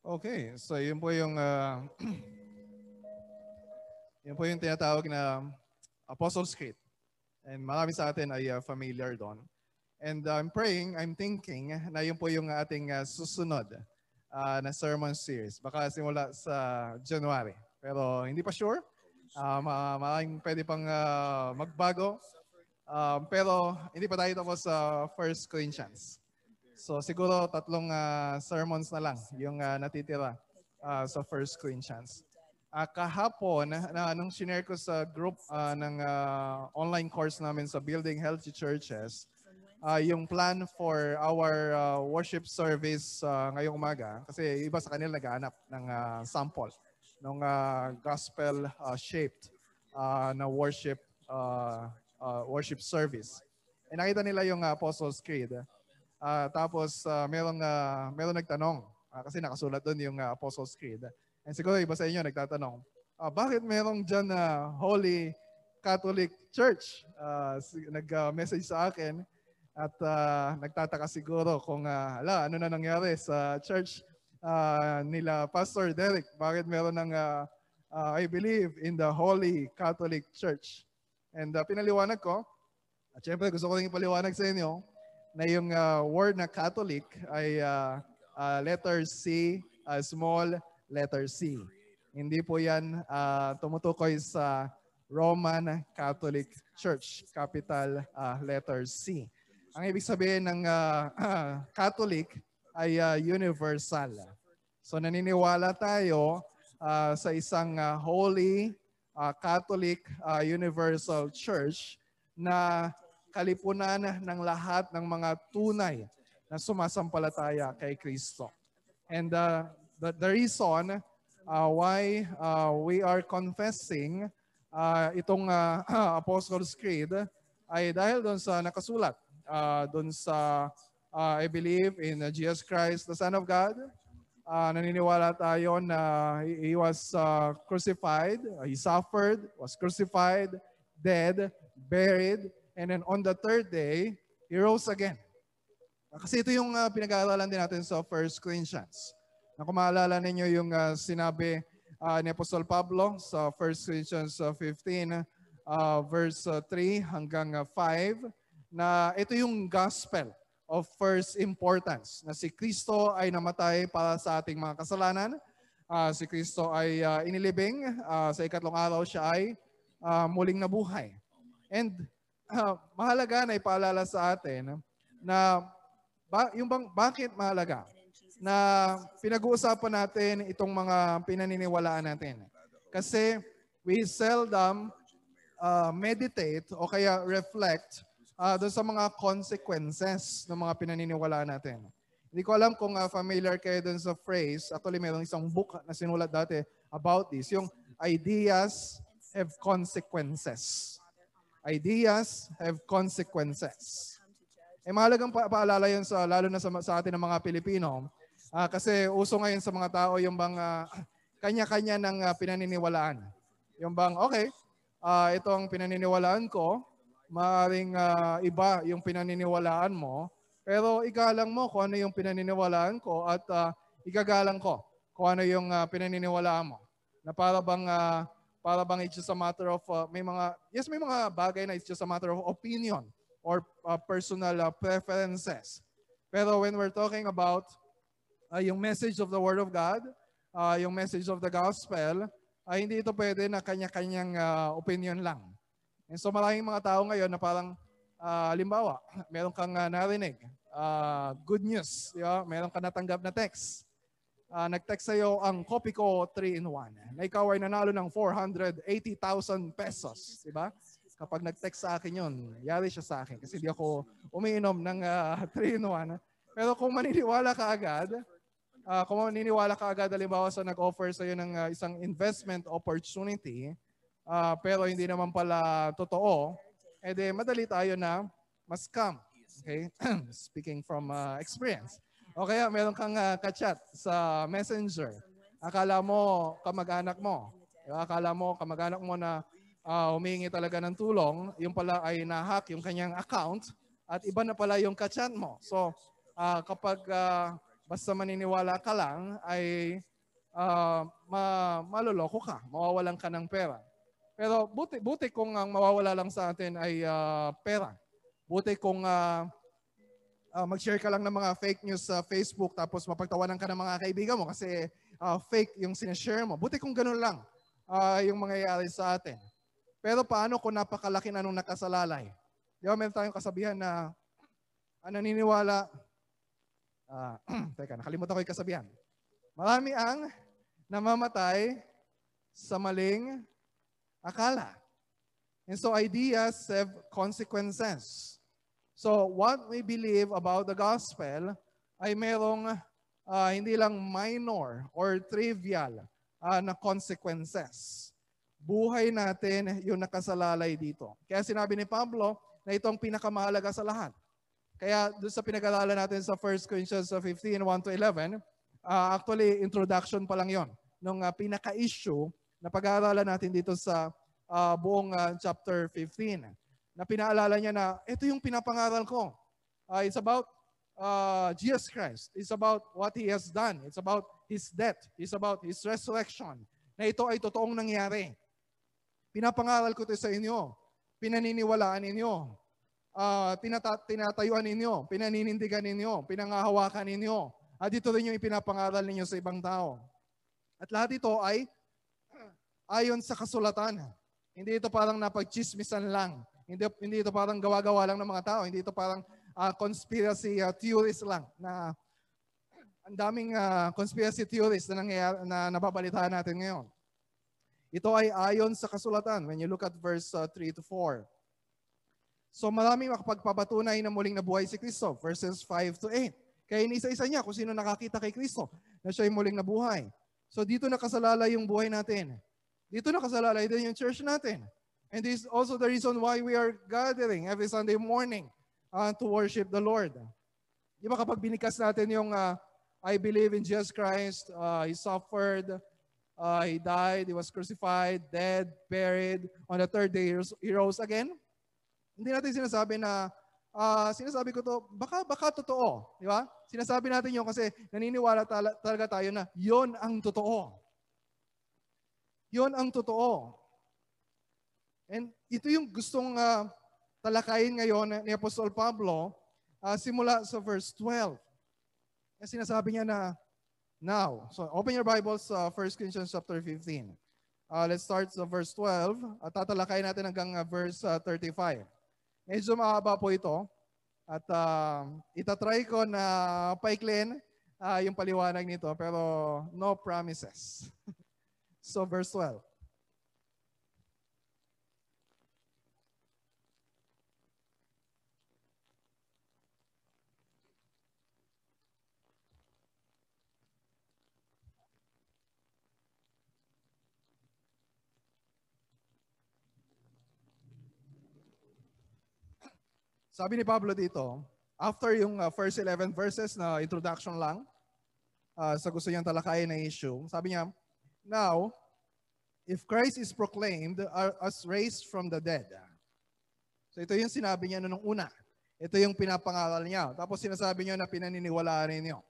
Okay, so yun po yung uh, yun po yung tinatawag na Apostles' Creed. And marami sa atin ay uh, familiar doon. And uh, I'm praying, I'm thinking na yun po yung ating uh, susunod uh, na sermon series. Baka simula sa January. Pero hindi pa sure. Uh, maraming pwede pang uh, magbago. Uh, pero hindi pa tayo tapos sa uh, 1 Corinthians. So siguro tatlong uh, sermons na lang yung uh, natitira uh, sa First Corinthians. Uh, kahapon, na, nung shinare ko sa group uh, ng uh, online course namin sa Building Healthy Churches, uh, yung plan for our uh, worship service uh, ngayong umaga, kasi iba sa kanila naghahanap ng uh, sample ng uh, gospel-shaped uh, uh, na worship uh, uh, worship service. E nakita nila yung Apostles' Creed. Uh, tapos uh, merong, uh, merong nagtanong, uh, kasi nakasulat doon yung uh, Apostles' Creed. And siguro iba sa inyo nagtatanong, uh, bakit merong dyan na uh, Holy Catholic Church? Uh, nag-message sa akin at uh, nagtataka siguro kung uh, ala, ano na nangyari sa church uh, nila Pastor Derek. Bakit meron ng uh, uh, I believe in the Holy Catholic Church. And uh, pinaliwanag ko, at syempre gusto ko rin ipaliwanag sa inyo, na yung uh, word na Catholic ay uh, uh, letter C, uh, small letter C. Hindi po yan uh, tumutukoy sa Roman Catholic Church, capital uh, letter C. Ang ibig sabihin ng uh, Catholic ay uh, universal. So naniniwala tayo uh, sa isang uh, holy uh, Catholic uh, Universal Church na kalipunan ng lahat ng mga tunay na sumasampalataya kay Kristo. And uh, the, the reason uh, why uh, we are confessing uh, itong uh, Apostles' Creed ay dahil doon sa nakasulat, uh, doon sa, uh, I believe in uh, Jesus Christ, the Son of God. Uh, naniniwala tayo na he, he was uh, crucified, he suffered, was crucified, dead, buried, And then on the third day, he rose again. Kasi ito yung uh, pinag-aaralan din natin sa First Corinthians. Na kung maalala ninyo yung uh, sinabi uh, ni Apostol Pablo sa 1 Corinthians uh, 15 uh, verse uh, 3 hanggang uh, 5 na ito yung gospel of first importance na si Kristo ay namatay para sa ating mga kasalanan. Uh, si Kristo ay uh, inilibing. Uh, sa ikatlong araw siya ay uh, muling nabuhay. And uh, mahalaga na ipaalala sa atin na ba, yung bang, bakit mahalaga na pinag-uusapan natin itong mga pinaniniwalaan natin. Kasi we seldom uh, meditate o kaya reflect uh, doon sa mga consequences ng mga pinaniniwalaan natin. Hindi ko alam kung uh, familiar kayo doon sa phrase. Actually, mayroong isang book na sinulat dati about this. Yung ideas have consequences. Ideas have consequences. Eh mahalagang pa- paalala yun sa, lalo na sa, sa atin ng mga Pilipino. Uh, kasi uso ngayon sa mga tao yung bang uh, kanya-kanya ng uh, pinaniniwalaan. Yung bang, okay, uh, ito ang pinaniniwalaan ko, maaaring uh, iba yung pinaniniwalaan mo, pero igalang mo kung ano yung pinaniniwalaan ko at uh, igagalang ko kung ano yung uh, pinaniniwalaan mo. Na para bang uh, para bang it's just a matter of, uh, may mga, yes, may mga bagay na it's just a matter of opinion or uh, personal uh, preferences. Pero when we're talking about uh, yung message of the Word of God, uh, yung message of the gospel, uh, hindi ito pwede na kanya-kanyang uh, opinion lang. And so maraming mga tao ngayon na parang, uh, halimbawa, meron kang uh, narinig, uh, good news, di ba? meron ka natanggap na text uh, nag-text sa'yo ang copy ko 3-in-1 na ikaw ay nanalo ng 480,000 pesos. Diba? Kapag nag-text sa akin yun, yari siya sa akin kasi di ako umiinom ng uh, ah, 3-in-1. Pero kung maniniwala ka agad, uh, kung maniniwala ka agad, halimbawa sa nag-offer sa'yo ng uh, isang investment opportunity, uh, pero hindi naman pala totoo, edi madali tayo na mas scam. Okay? Speaking from uh, experience. O kaya meron kang uh, kachat sa messenger. Akala mo kamag-anak mo. Akala mo kamag-anak mo na uh, humingi talaga ng tulong. Yung pala ay nahack yung kanyang account at iba na pala yung kachat mo. So uh, kapag uh, basta maniniwala ka lang ay uh, ma- maloloko ka, mawawalan ka ng pera. Pero buti, buti kung ang mawawala lang sa atin ay uh, pera. Buti kung uh, uh, mag-share ka lang ng mga fake news sa Facebook tapos mapagtawanan ka ng mga kaibigan mo kasi uh, fake yung sinashare mo. Buti kung ganun lang uh, yung mangyayari sa atin. Pero paano kung napakalaki na nung nakasalalay? Di ba meron tayong kasabihan na uh, naniniwala Uh, teka, nakalimutan ko yung kasabihan. Marami ang namamatay sa maling akala. And so ideas have consequences. So what we believe about the gospel ay merong uh, hindi lang minor or trivial uh, na consequences. Buhay natin yung nakasalalay dito. Kaya sinabi ni Pablo na itong pinakamahalaga sa lahat. Kaya doon sa pinag-aralan natin sa 1 Corinthians 15, 1 to 11, uh, actually introduction pa lang yon nung uh, pinaka-issue na pag-aaralan natin dito sa uh, buong uh, chapter 15. Na pinaalala niya na ito yung pinapangaral ko. Uh, it's about uh, Jesus Christ. It's about what He has done. It's about His death. It's about His resurrection. Na ito ay totoong nangyari. Pinapangaral ko ito sa inyo. Pinaniniwalaan ninyo uh, tinata- tinatayuan ninyo, pinaninindigan ninyo, pinangahawakan ninyo. At ito rin yung ipinapangaral ninyo sa ibang tao. At lahat ito ay ayon sa kasulatan. Hindi ito parang napagchismisan lang. Hindi, hindi ito parang gawa-gawa lang ng mga tao. Hindi ito parang uh, conspiracy uh, theories lang na ang daming uh, conspiracy theories na, nangyayari, na nababalitaan natin ngayon. Ito ay ayon sa kasulatan when you look at verse uh, 3 to 4. So maraming makapagpapatunay na muling nabuhay si Kristo. Verses 5 to 8. Kaya inisa-isa niya kung sino nakakita kay Kristo na siya ay muling nabuhay. So dito nakasalalay yung buhay natin. Dito nakasalalay din yung church natin. And this is also the reason why we are gathering every Sunday morning uh, to worship the Lord. Di ba kapag binikas natin yung uh, I believe in Jesus Christ, uh, He suffered, uh, He died, He was crucified, dead, buried, on the third day He rose again. Hindi natin sinasabi na, uh, sinasabi ko to, baka, baka totoo. Di ba? Sinasabi natin yun kasi naniniwala tala, talaga tayo na yon ang totoo. Yon ang totoo. And ito yung gustong uh, talakayin ngayon ni Apostol Pablo uh, simula sa verse 12. Kasi sinasabi niya na, now, so open your Bibles sa uh, 1 Corinthians chapter 15. Uh, let's start sa verse 12 at tatalakayin natin hanggang uh, verse uh, 35. Medyo mahaba po ito. At uh, itatry ko na paiklin uh, yung paliwanag nito pero no promises. so verse 12. Sabi ni Pablo dito, after yung uh, first 11 verses na introduction lang, uh, sa gusto niyang talakayin na issue, sabi niya, Now, if Christ is proclaimed as raised from the dead. So ito yung sinabi niya nung una. Ito yung pinapangaral niya. Tapos sinasabi niyo na pinaniniwalaan ninyo.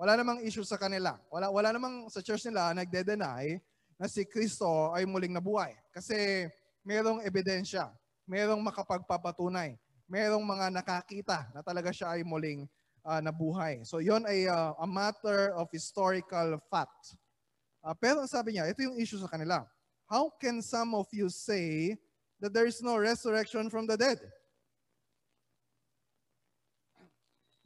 Wala namang issue sa kanila. Wala, wala namang sa church nila nagde-deny na si Kristo ay muling nabuhay. Kasi merong ebidensya. Merong makapagpapatunay merong mga nakakita na talaga siya ay muling uh, nabuhay. So yon ay uh, a matter of historical fact. Uh, pero sabi niya, ito yung issue sa kanila. How can some of you say that there is no resurrection from the dead?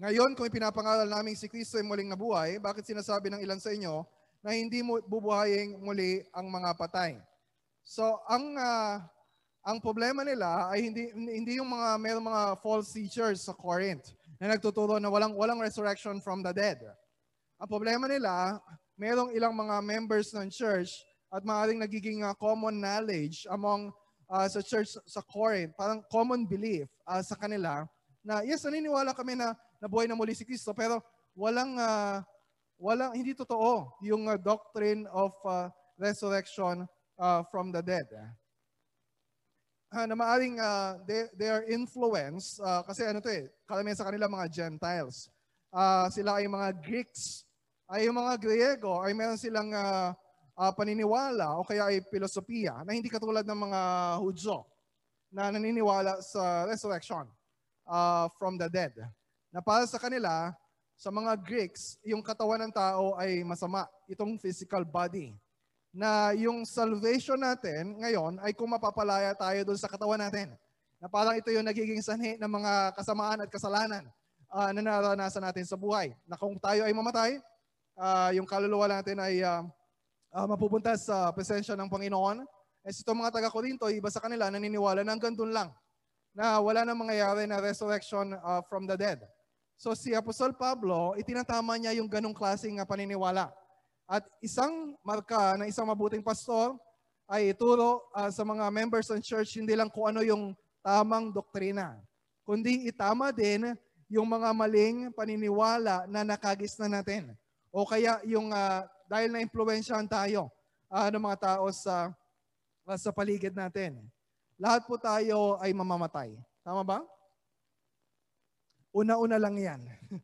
Ngayon, kung ipinapangaral namin si Kristo ay muling nabuhay, bakit sinasabi ng ilan sa inyo na hindi mo bubuhayin muli ang mga patay? So, ang uh, ang problema nila ay hindi hindi yung mga may mga false teachers sa Corinth na nagtuturo na walang walang resurrection from the dead. Ang problema nila, mayroong ilang mga members ng church at maaaring nagiging uh, common knowledge among uh, sa church sa Corinth, parang common belief uh, sa kanila na yes, naniniwala kami na nabuhay na muli si Kristo pero walang uh, walang hindi totoo yung uh, doctrine of uh, resurrection uh, from the dead uh, na maaring uh, they, they are influenced uh, kasi ano to eh, karamihan sa kanila mga Gentiles. uh, sila ay mga Greeks, ay yung mga Griego, ay meron silang uh, uh, paniniwala o kaya ay filosofiya na hindi katulad ng mga Hudyo na naniniwala sa resurrection uh, from the dead. Na para sa kanila, sa mga Greeks, yung katawan ng tao ay masama, itong physical body na yung salvation natin ngayon ay kung mapapalaya tayo doon sa katawan natin. Na parang ito yung nagiging sanhi ng mga kasamaan at kasalanan uh, na naranasan natin sa buhay. Na kung tayo ay mamatay, uh, yung kaluluwa natin ay uh, uh, mapupunta sa presensya ng Panginoon. Eh, itong mga taga-Korinto, iba sa kanila, naniniwala na hanggang doon lang na wala nang mangyayari na resurrection uh, from the dead. So si Apostol Pablo, itinatama niya yung ganong klaseng paniniwala. At isang marka ng isang mabuting pastor ay ituro uh, sa mga members ng church hindi lang kung ano yung tamang doktrina, kundi itama din yung mga maling paniniwala na nakagis na natin. O kaya yung uh, dahil na-impluensyahan tayo uh, ng mga tao sa, uh, sa paligid natin. Lahat po tayo ay mamamatay. Tama ba? Una-una lang yan.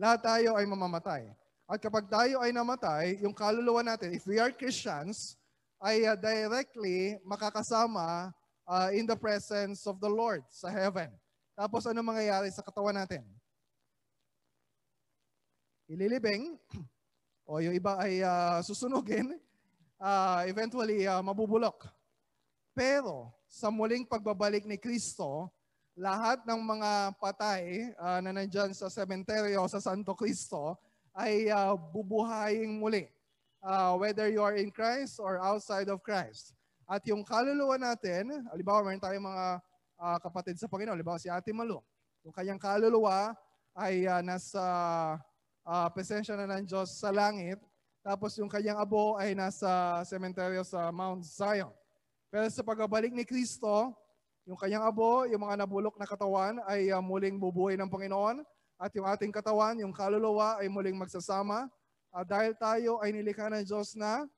Lahat tayo ay mamamatay. At kapag tayo ay namatay, yung kaluluwa natin, if we are Christians, ay uh, directly makakasama uh, in the presence of the Lord sa heaven. Tapos ano mangyayari sa katawan natin? Ililibing, o yung iba ay uh, susunugin, uh, eventually uh, mabubulok. Pero sa muling pagbabalik ni Kristo, lahat ng mga patay uh, na nandyan sa sementeryo sa Santo Cristo ay uh, bubuhayin muli. Uh, whether you are in Christ or outside of Christ. At yung kaluluwa natin, halimbawa meron tayong mga uh, kapatid sa Panginoon, halimbawa si Ate Malu, yung kanyang kaluluwa ay uh, nasa uh, presensya na ng Diyos sa langit, tapos yung kanyang abo ay nasa sementeryo sa Mount Zion. Pero sa pagbabalik ni Kristo, yung kanyang abo, yung mga nabulok na katawan ay uh, muling bubuhay ng Panginoon at yung ating katawan, yung kaluluwa ay muling magsasama uh, dahil tayo ay nilikha ng Diyos na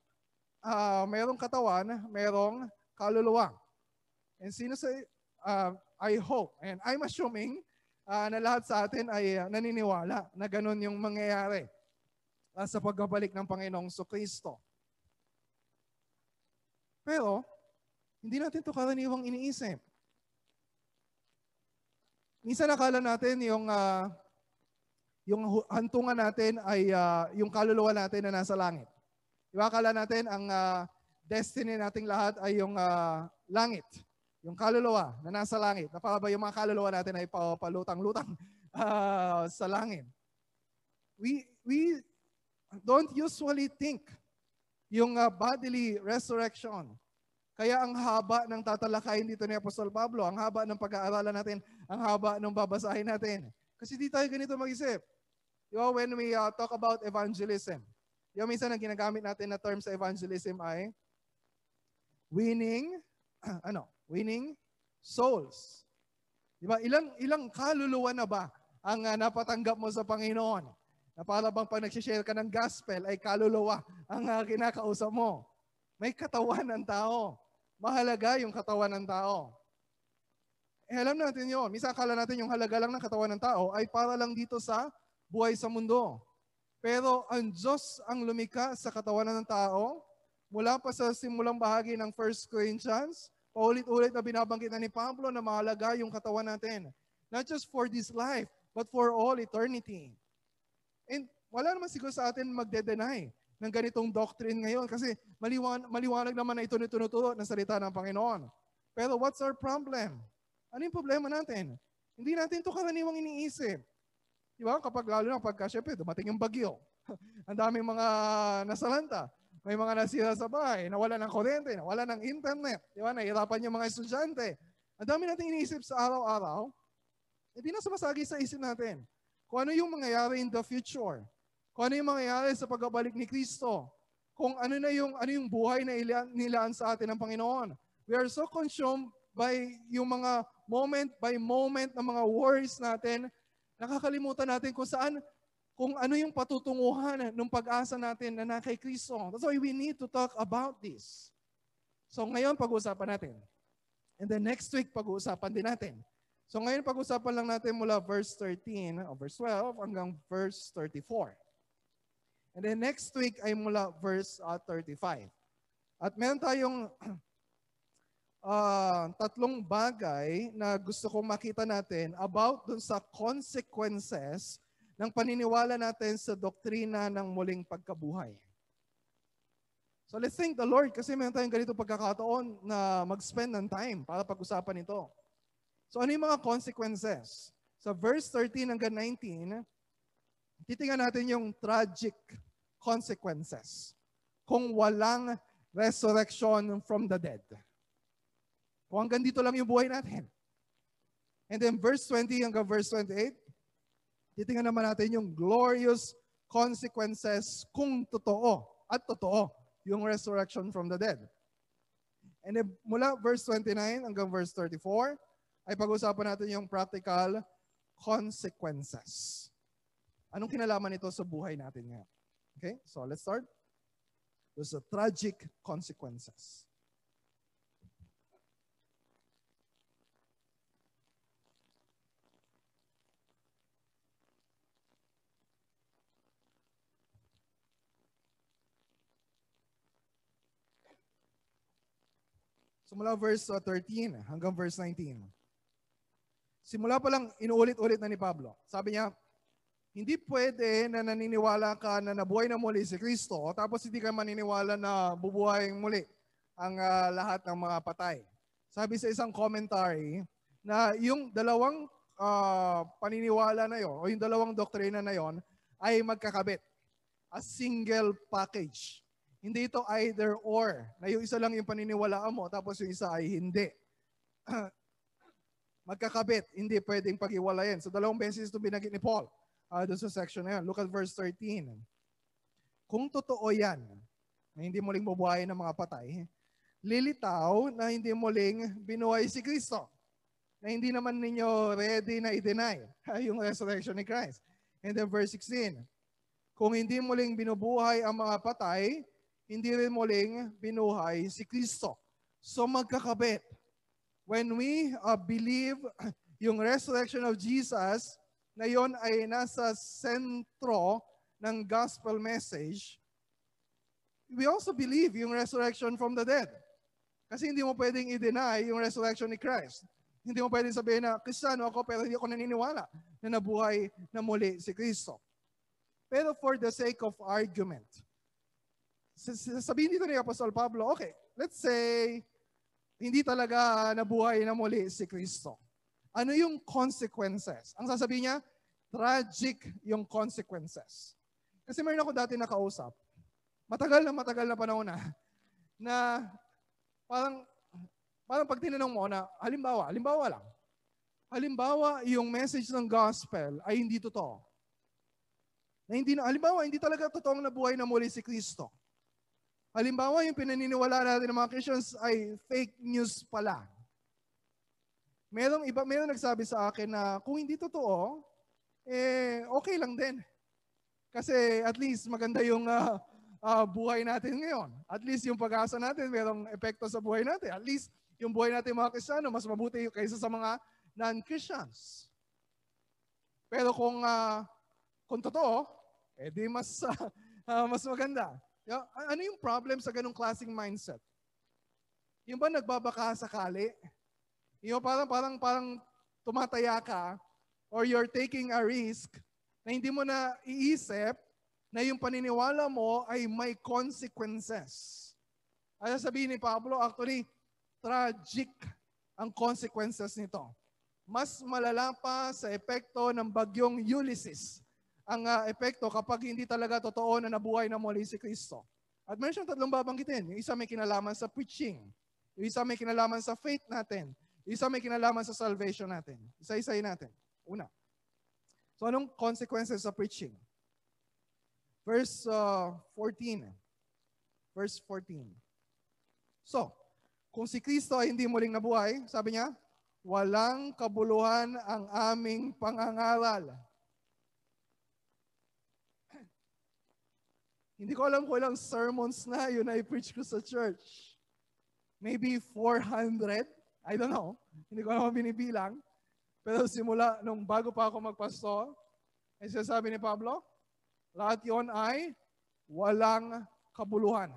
uh, mayroong katawan, mayroong kaluluwa. And sino sa, uh, I hope, and I'm assuming uh, na lahat sa atin ay uh, naniniwala na ganun yung mangyayari uh, sa pagbabalik ng Panginoong So Kristo. Pero, hindi natin to karaniwang iniisip. Minsan nakala natin yung uh, yung hantungan natin ay uh, yung kaluluwa natin na nasa langit. Diba? Akala natin ang uh, destiny nating lahat ay yung uh, langit. Yung kaluluwa na nasa langit. Na ba yung mga kaluluwa natin ay palutang-lutang uh, sa langit. We, we don't usually think yung uh, bodily resurrection. Kaya ang haba ng tatalakayin dito ni Apostol Pablo, ang haba ng pag-aaralan natin, ang haba ng babasahin natin. Kasi di tayo ganito mag-isip. Di ba, when we uh, talk about evangelism, di ba, minsan ang ginagamit natin na term sa evangelism ay winning, ano, winning souls. Di ba, ilang, ilang kaluluwa na ba ang uh, napatanggap mo sa Panginoon? Na para bang pag nagsishare ka ng gospel ay kaluluwa ang uh, kinakausap mo. May katawan ng tao. Mahalaga yung katawan ng tao. Eh, alam natin yon. Minsan akala natin yung halaga lang ng katawan ng tao ay para lang dito sa buhay sa mundo. Pero ang Diyos ang lumika sa katawan ng tao mula pa sa simulang bahagi ng 1 Corinthians, paulit-ulit na binabanggit na ni Pablo na mahalaga yung katawan natin. Not just for this life, but for all eternity. And wala naman siguro sa atin magde-deny ng ganitong doctrine ngayon kasi maliwan, maliwanag naman na ito ni tinuturo ng salita ng Panginoon. Pero what's our problem? Ano yung problema natin? Hindi natin ito karaniwang iniisip. Di ba? Kapag lalo na pagka, syempre, dumating yung bagyo. Ang daming mga nasalanta. May mga nasira sa bahay, nawala ng kuryente, nawala ng internet. Di ba? Nahirapan yung mga estudyante. Ang dami natin iniisip sa araw-araw. Hindi na sumasagi sa isip natin. Kung ano yung mangyayari in the future. Kung ano yung mangyayari sa pagbabalik ni Kristo. Kung ano na yung, ano yung buhay na nilaan sa atin ng Panginoon. We are so consumed by yung mga moment by moment na mga worries natin Nakakalimutan natin kung saan, kung ano yung patutunguhan ng pag-asa natin na kay Kristo. That's why we need to talk about this. So ngayon, pag-uusapan natin. And then next week, pag-uusapan din natin. So ngayon pag-usapan lang natin mula verse 13 o verse 12 hanggang verse 34. And then next week ay mula verse uh, 35. At meron tayong uh, tatlong bagay na gusto kong makita natin about dun sa consequences ng paniniwala natin sa doktrina ng muling pagkabuhay. So let's thank the Lord kasi meron tayong ganito pagkakataon na mag-spend ng time para pag-usapan ito. So ano yung mga consequences? Sa verse 13 hanggang 19, titingnan natin yung tragic consequences kung walang resurrection from the dead. Kung hanggang dito lang yung buhay natin. And then verse 20 hanggang verse 28, titingnan naman natin yung glorious consequences kung totoo at totoo yung resurrection from the dead. And then, mula verse 29 hanggang verse 34, ay pag-usapan natin yung practical consequences. Anong kinalaman nito sa buhay natin ngayon? Okay, so let's start. There's a tragic consequences. So mula verse 13 uh, hanggang verse 19. Simula pa lang inuulit-ulit na ni Pablo. Sabi niya, hindi pwede na naniniwala ka na nabuhay na muli si Kristo tapos hindi ka maniniwala na bubuhay muli ang uh, lahat ng mga patay. Sabi sa isang commentary na yung dalawang uh, paniniwala na yon o yung dalawang doktrina na yon ay magkakabit. A single package. Hindi ito either or, na yung isa lang yung paniniwalaan mo, tapos yung isa ay hindi. Magkakabit, hindi pwedeng pag-iwalayin. So dalawang beses ito binagit ni Paul uh, doon sa section na yan. Look at verse 13. Kung totoo yan, na hindi muling bubuhayin ng mga patay, lilitaw na hindi muling binuhay si Kristo. Na hindi naman ninyo ready na i-deny yung resurrection ni Christ. And then verse 16, kung hindi muling binubuhay ang mga patay, hindi rin muling binuhay si Kristo. So magkakabit. When we uh, believe yung resurrection of Jesus, na yon ay nasa sentro ng gospel message, we also believe yung resurrection from the dead. Kasi hindi mo pwedeng i-deny yung resurrection ni Christ. Hindi mo pwedeng sabihin na, Kristiyano ako pero hindi ako naniniwala na nabuhay na muli si Kristo. Pero for the sake of argument, sabihin dito ni Apostol Pablo, okay, let's say, hindi talaga nabuhay na muli si Kristo. Ano yung consequences? Ang sasabihin niya, tragic yung consequences. Kasi mayroon ako dati nakausap, matagal na matagal na panahon na, na parang, parang pag tinanong mo na, halimbawa, halimbawa lang, halimbawa yung message ng gospel ay hindi totoo. Na hindi na, halimbawa, hindi talaga totoong nabuhay na muli si Kristo. Halimbawa, yung pinaniniwala natin ng mga Christians ay fake news pala. Merong iba, merong nagsabi sa akin na kung hindi totoo, eh okay lang din. Kasi at least maganda yung uh, uh, buhay natin ngayon. At least yung pag-asa natin merong epekto sa buhay natin. At least yung buhay natin mga Kristiyano mas mabuti kaysa sa mga non-Christians. Pero kung uh, kung totoo, eh di mas uh, uh, mas maganda. Ano yung problem sa ganong klaseng mindset? Yung ba nagbabaka sakali? Yung parang, parang, parang tumataya ka or you're taking a risk na hindi mo na iisip na yung paniniwala mo ay may consequences. Ano sabihin ni Pablo, actually, tragic ang consequences nito. Mas malala pa sa epekto ng bagyong Ulysses ang uh, epekto kapag hindi talaga totoo na nabuhay na muli si Kristo. At meron siyang tatlong babanggitin. Yung isa may kinalaman sa preaching. Yung isa may kinalaman sa faith natin. Yung isa may kinalaman sa salvation natin. Isa-isayin natin. Una. So anong consequences sa preaching? Verse uh, 14. Verse 14. So, kung si Kristo ay hindi muling nabuhay, sabi niya, walang kabuluhan ang aming pangangaral Hindi ko alam kung ilang sermons na yun na i-preach ko sa church. Maybe 400? I don't know. Hindi ko naman binibilang. Pero simula nung bago pa ako magpasto, ay sinasabi ni Pablo, lahat yon ay walang kabuluhan.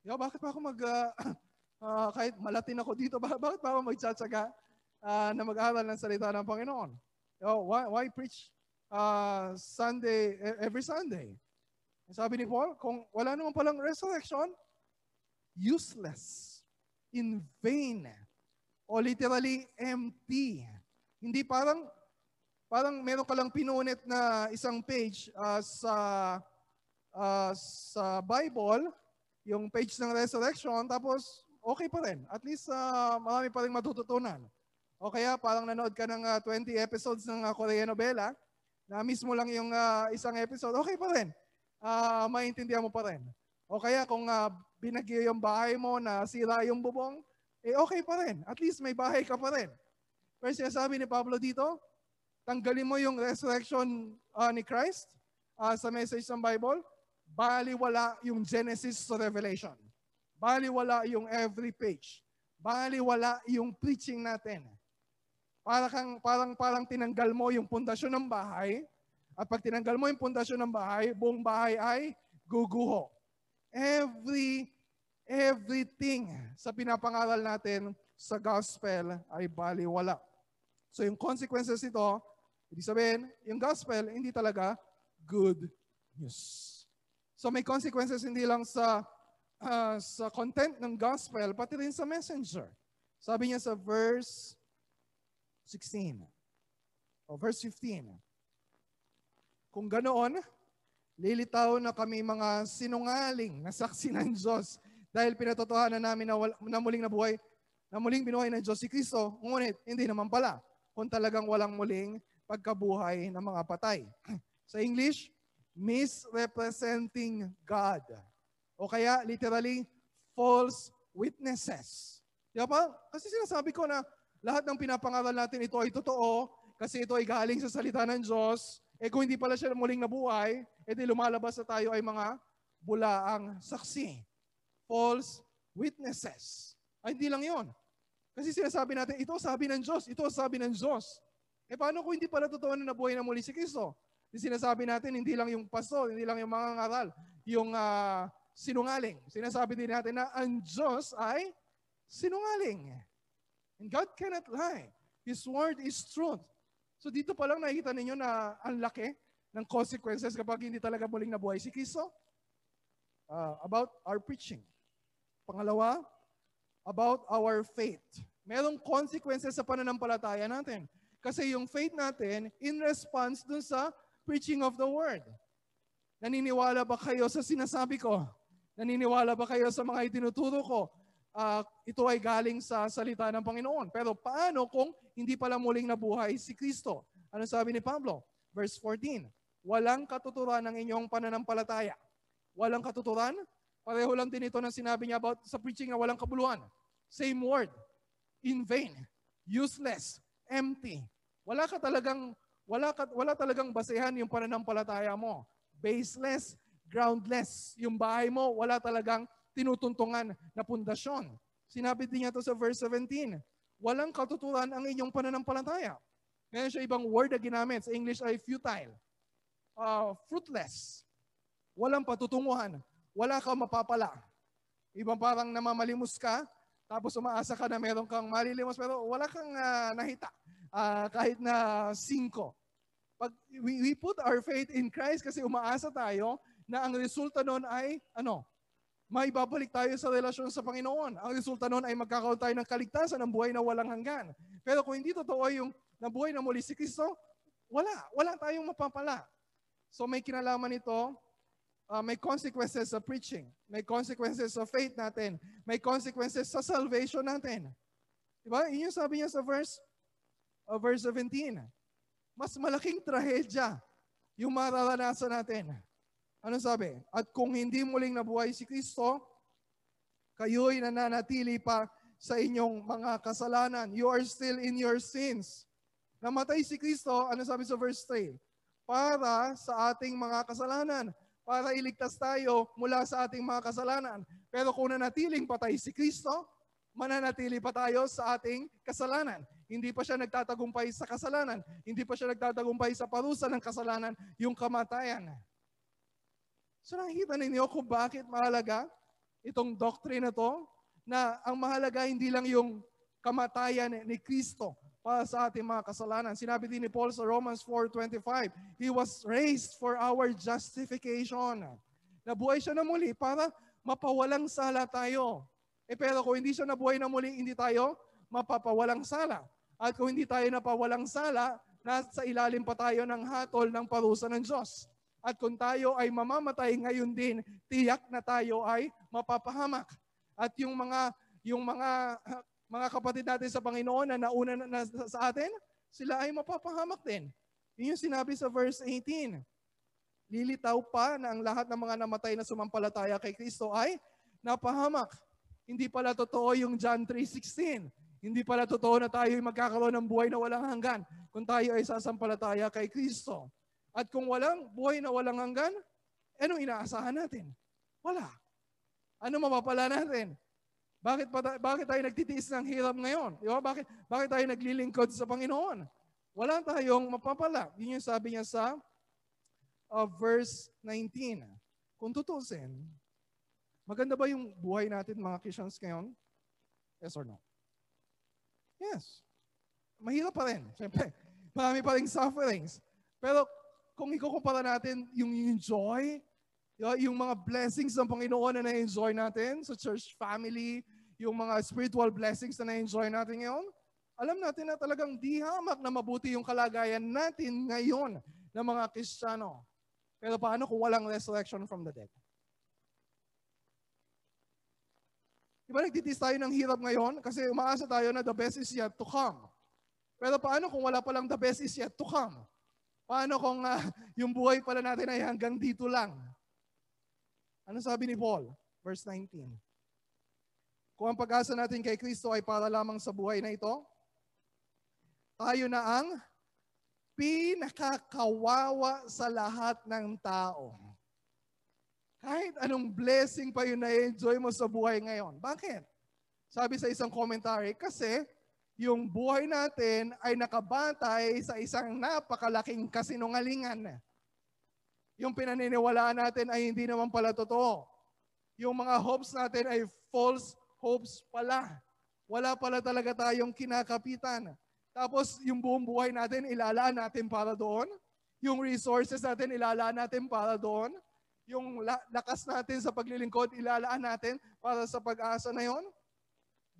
Yo, bakit pa ako mag, uh, uh, kahit malatin ako dito, bakit pa ako magtsatsaga uh, na mag-aaral ng salita ng Panginoon? Yo, why, why preach uh, Sunday, e, every Sunday? Sabi ni Paul, kung wala naman palang resurrection, useless, in vain, o literally empty. Hindi parang parang meron ka lang pinunit na isang page uh, sa uh, sa Bible, yung page ng resurrection, tapos okay pa rin. At least uh, marami pa rin matututunan. O kaya parang nanood ka ng uh, 20 episodes ng uh, Korean novela, na mismo lang yung uh, isang episode, okay pa rin. Uh, maintindihan mo pa rin. O kaya kung uh, binagyo yung bahay mo na sira yung bubong, eh okay pa rin. At least may bahay ka pa rin. Pero sinasabi ni Pablo dito, tanggalin mo yung resurrection uh, ni Christ uh, sa message ng Bible, baliwala yung Genesis to Revelation. Baliwala yung every page. Baliwala yung preaching natin. Para kang, parang, parang tinanggal mo yung pundasyon ng bahay, at pag tinanggal mo yung pundasyon ng bahay, buong bahay ay guguho. Every, everything sa pinapangaral natin sa gospel ay baliwala. So yung consequences nito, ibig sabihin, yung gospel, hindi talaga good news. So may consequences hindi lang sa uh, sa content ng gospel, pati rin sa messenger. Sabi niya sa verse 16 o verse 15, Kung ganoon, lilitaw na kami mga sinungaling na saksi ng Diyos dahil pinatotohanan namin na, wala, na muling nabuhay, na muling binuhay ng Diyos si Kristo, ngunit hindi naman pala kung talagang walang muling pagkabuhay ng mga patay. Sa English, misrepresenting God. O kaya literally, false witnesses. Di ba? Kasi sinasabi ko na lahat ng pinapangaral natin ito ay totoo kasi ito ay galing sa salita ng Diyos. Eh kung hindi pala siya muling nabuhay, edi lumalabas na tayo ay mga bulaang saksi. False witnesses. Ay hindi lang yon. Kasi sinasabi natin, ito sabi ng Diyos, ito sabi ng Diyos. Eh paano kung hindi pala totoo na nabuhay na muli si Kristo? Yung sinasabi natin, hindi lang yung pastor, hindi lang yung mga ngaral, yung uh, sinungaling. Sinasabi din natin na ang Diyos ay sinungaling. And God cannot lie. His word is truth. So dito pa lang nakikita ninyo na ang laki ng consequences kapag hindi talaga muling nabuhay si Kristo. Uh, about our preaching. Pangalawa, about our faith. Merong consequences sa pananampalataya natin. Kasi yung faith natin, in response dun sa preaching of the word. Naniniwala ba kayo sa sinasabi ko? Naniniwala ba kayo sa mga itinuturo ko? Uh, ito ay galing sa salita ng Panginoon. Pero paano kung hindi pala muling nabuhay si Kristo? Ano sabi ni Pablo? Verse 14, Walang katuturan ng inyong pananampalataya. Walang katuturan? Pareho lang din ito ng sinabi niya about sa preaching na walang kabuluhan. Same word. In vain. Useless. Empty. Wala ka talagang wala ka, wala talagang basehan yung pananampalataya mo. Baseless, groundless. Yung bahay mo, wala talagang tinutuntungan na pundasyon. Sinabi din niya to sa verse 17. Walang katuturan ang inyong pananampalataya. Meron siya ibang word na ginamit. Sa English ay futile. Uh, fruitless. Walang patutunguhan wala kang mapapala. Ibang parang namamalimos ka, tapos umaasa ka na meron kang malilimos, pero wala kang uh, nahita. Uh, kahit na singko. Pag we, we put our faith in Christ kasi umaasa tayo na ang resulta noon ay ano? May babalik tayo sa relasyon sa Panginoon. Ang resulta noon ay magkakaroon tayo ng kaligtasan ng buhay na walang hanggan. Pero kung hindi totoo yung nabuhay na muli si Kristo, wala. Wala tayong mapapala. So may kinalaman ito uh, may consequences sa preaching. May consequences sa faith natin. May consequences sa salvation natin. Diba? Yun yung sabi niya sa verse, uh, verse 17. Mas malaking trahedya yung mararanasan natin. Ano sabi? At kung hindi muling nabuhay si Kristo, kayo'y nananatili pa sa inyong mga kasalanan. You are still in your sins. Namatay si Kristo, ano sabi sa verse 3? Para sa ating mga kasalanan para iligtas tayo mula sa ating mga kasalanan. Pero kung nanatiling patay si Kristo, mananatili pa tayo sa ating kasalanan. Hindi pa siya nagtatagumpay sa kasalanan. Hindi pa siya nagtatagumpay sa parusa ng kasalanan, yung kamatayan. So nakikita ninyo kung bakit mahalaga itong doctrine na to, na ang mahalaga hindi lang yung kamatayan ni Kristo para sa ating mga kasalanan. Sinabi din ni Paul sa Romans 4.25, He was raised for our justification. Nabuhay siya na muli para mapawalang sala tayo. Eh pero kung hindi siya nabuhay na muli, hindi tayo mapapawalang sala. At kung hindi tayo napawalang sala, nasa ilalim pa tayo ng hatol ng parusa ng Diyos. At kung tayo ay mamamatay ngayon din, tiyak na tayo ay mapapahamak. At yung mga yung mga mga kapatid natin sa Panginoon na nauna na, na, sa atin, sila ay mapapahamak din. Yun yung sinabi sa verse 18. Lilitaw pa na ang lahat ng mga namatay na sumampalataya kay Kristo ay napahamak. Hindi pala totoo yung John 3.16. Hindi pala totoo na tayo ay magkakaroon ng buhay na walang hanggan kung tayo ay sasampalataya kay Kristo. At kung walang buhay na walang hanggan, anong inaasahan natin? Wala. Ano mapapala natin? Bakit, pa, bakit tayo nagtitiis ng hirap ngayon? Di ba? Bakit, bakit tayo naglilingkod sa Panginoon? Wala tayong mapapala. Yun yung sabi niya sa uh, verse 19. Kung tutusin, maganda ba yung buhay natin mga Christians ngayon? Yes or no? Yes. Mahirap pa rin. Siyempre, marami pa rin sufferings. Pero kung ikukumpara natin yung, yung joy, yung mga blessings ng Panginoon na na-enjoy natin sa church family, yung mga spiritual blessings na na-enjoy natin ngayon, alam natin na talagang di hamak na mabuti yung kalagayan natin ngayon ng mga Kristiyano. Pero paano kung walang resurrection from the dead? Di ba nagtitis tayo ng hirap ngayon? Kasi umaasa tayo na the best is yet to come. Pero paano kung wala palang the best is yet to come? Paano kung uh, yung buhay pala natin ay hanggang dito lang? Ano sabi ni Paul? Verse 19. Kung ang pag-asa natin kay Kristo ay para lamang sa buhay na ito, tayo na ang pinakakawawa sa lahat ng tao. Kahit anong blessing pa yun na-enjoy mo sa buhay ngayon. Bakit? Sabi sa isang commentary, kasi yung buhay natin ay nakabatay sa isang napakalaking kasinungalingan. Yung pinaniniwalaan natin ay hindi naman pala totoo. Yung mga hopes natin ay false hopes pala. Wala pala talaga tayong kinakapitan. Tapos yung buong buhay natin, ilalaan natin para doon. Yung resources natin, ilalaan natin para doon. Yung lakas natin sa paglilingkod, ilalaan natin para sa pag-asa na yon